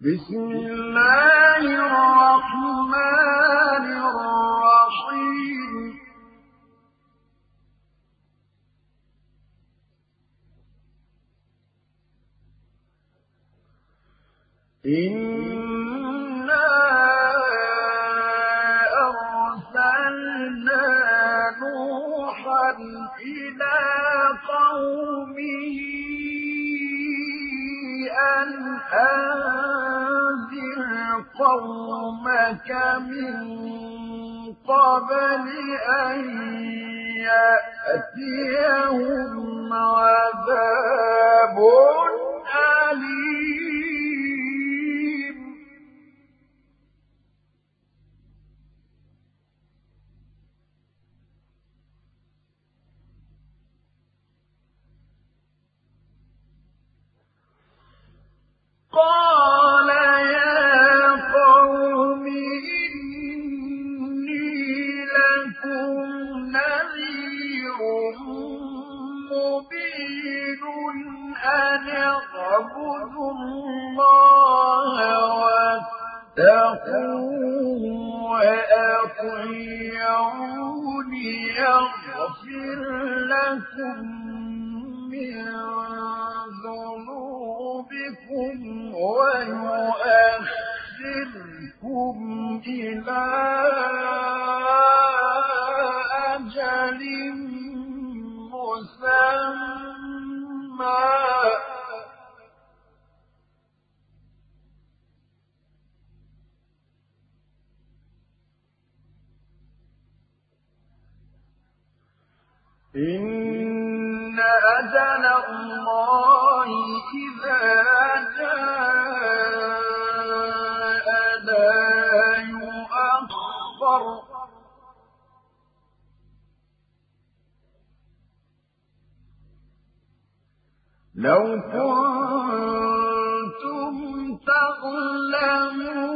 بسم الله الرحمن الرحيم. إنا أرسلنا نوحا إلى قومه أن أنذر قومك من قبل أن يأتيهم عذاب أليم. اعبدوا الله يغفر لكم أجل الله إذا جاء لا يؤخر. لو كنتم تعلمون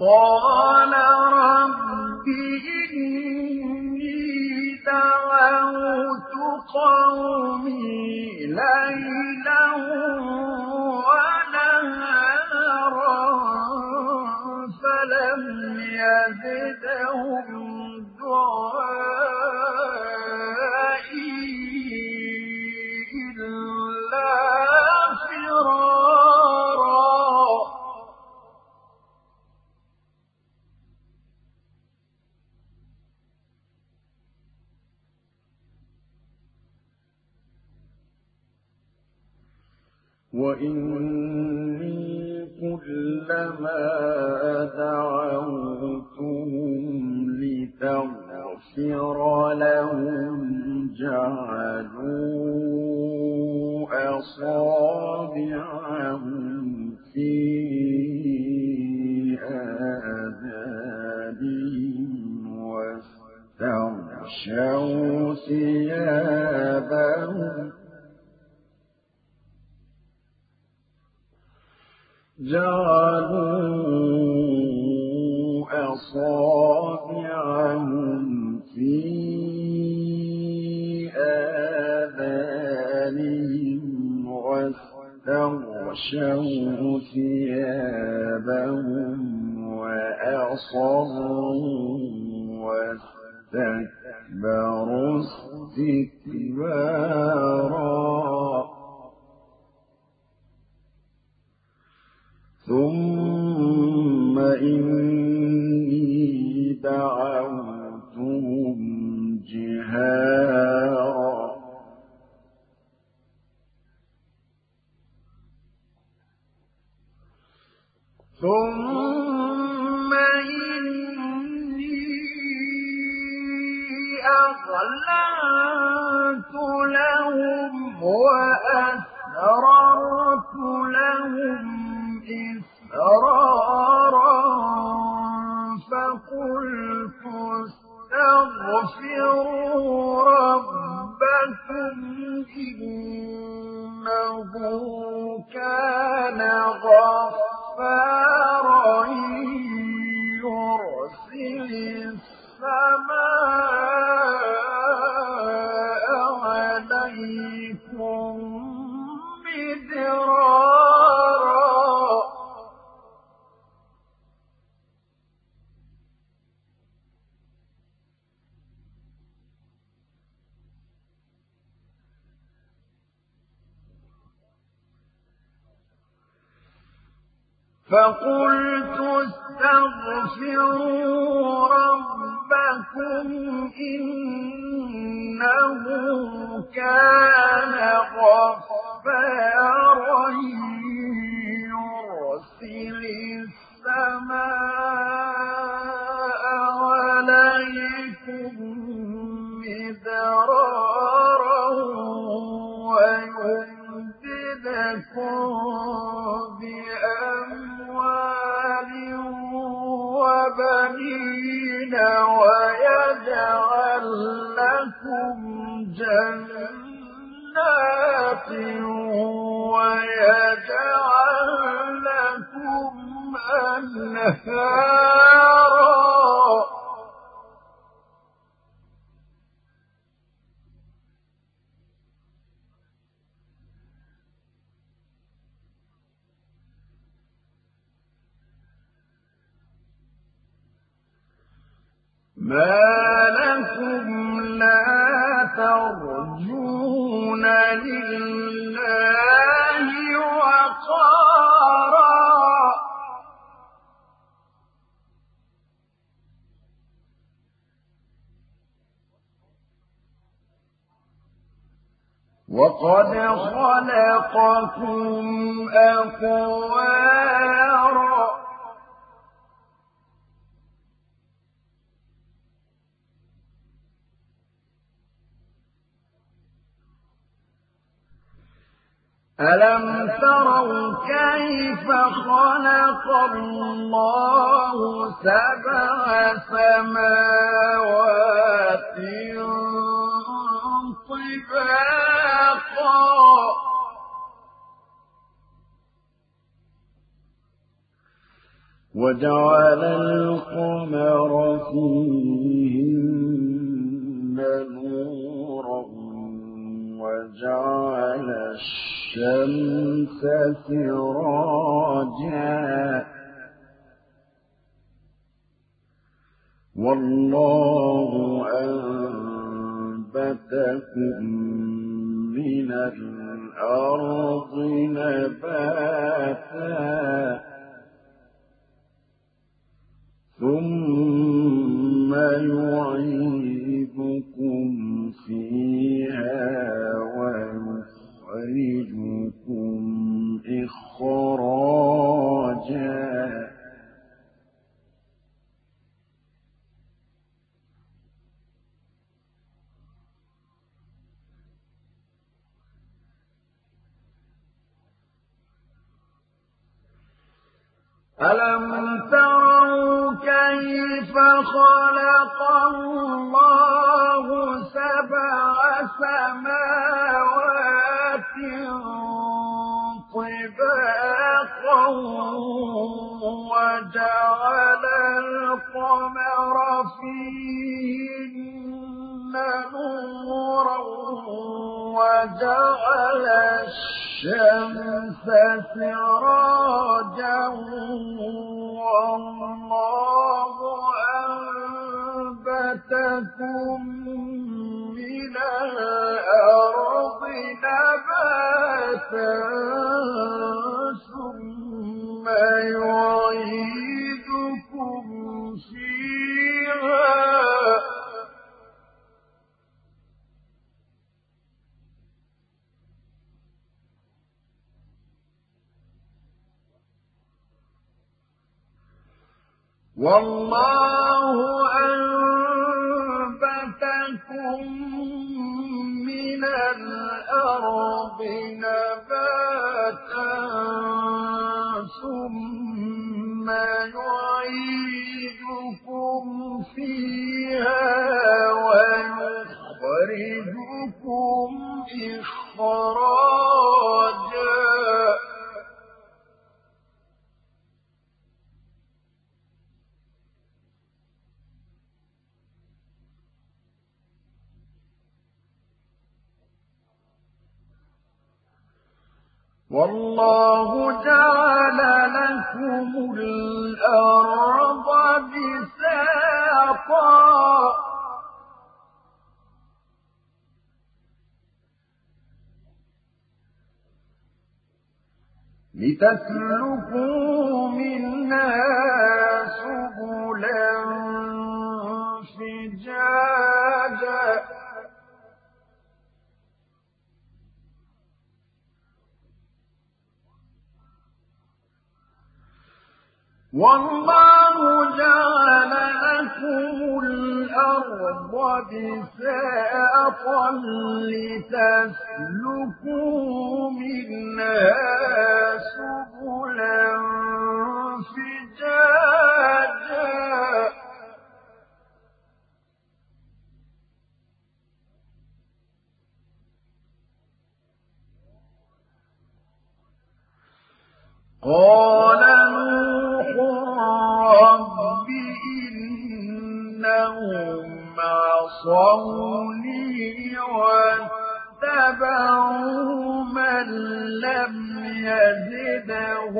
قال رب إني دعوت قومي وإني كلما دعوتهم لتغفر لهم جعلوا أصابعهم في آذانهم واستغشوا جعلوا أصابعهم في آذانهم ثيابهم وأصروا واستكبروا استكبارا. ثم إني دعوتهم جهارا. ثم إني أعلنت لهم وأسررت إنه فقلت استغفروا ربكم إنه كان غفارا يرسل السماء عليكم مدرارا ويجعل لكم جنات ويجعل لكم أنهارا ما لكم لا ترجون لله وقارا. وقد خلقكم أطوارا ألم تروا كيف خلق الله سبع سماوات طباقا؟ وجعل القمر فيهن وجعل الشمس سراجا. والله أنبتكم من الأرض نباتا. ثم يعيدكم فيها ويخرجكم إخراجا. ألم تروا كيف خلق الله سبع سماوات طباقا وجعل القمر فيهن نورا وجعل الشمس والله أنبتكم من الأرض نباتا ثم يعيدكم فيها ويخرجكم إخراجا والله جعل لكم الأرض بساطا. لتسلكوا منها سبلا والله جعل لكم الأرض بساطا لتسلكوا منها سبلا فجاجا. قال عصوني واتبعوا من لم يزده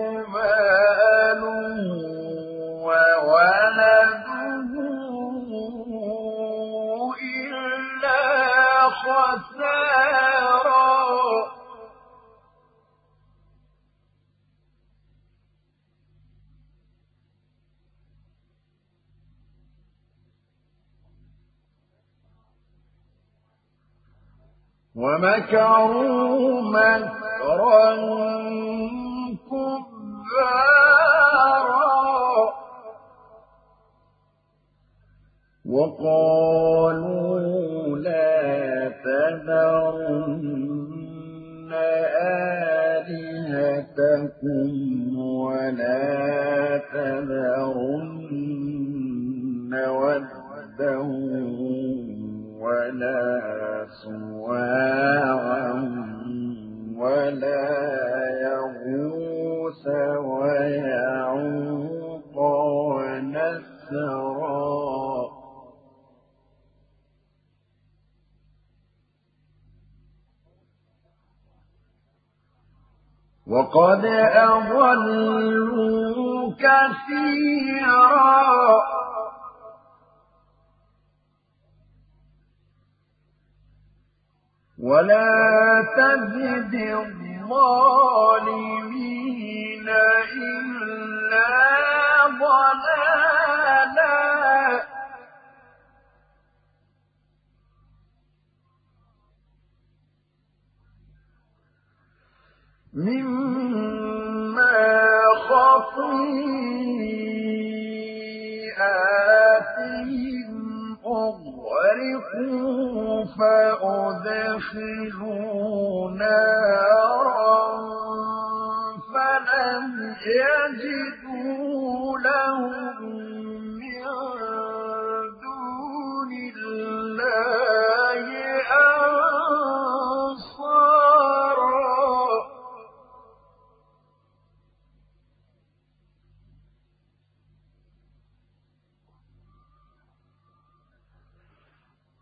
ومكروا مكرا كبارا. وقالوا لا تذرن آلهتكم. وقد أضلوا كثيرا. ولا تزد الظالمين إلا ضلالا. مما خطيئاتهم أغرقوا فأدخلوا نارا فلم يجدوا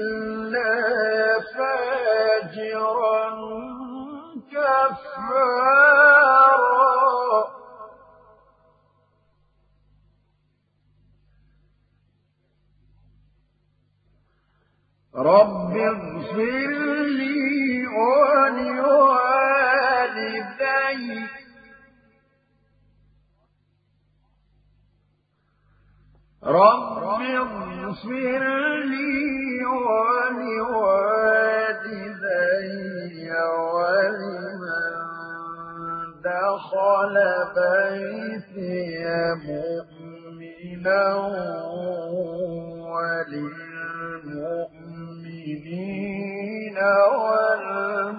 إلا فاجرا كفارا رب اغفر لي ولوالدي رب اغفر لي ولوالدي ولمن دخل بيتي مؤمنا وللمؤمنين والمؤمنات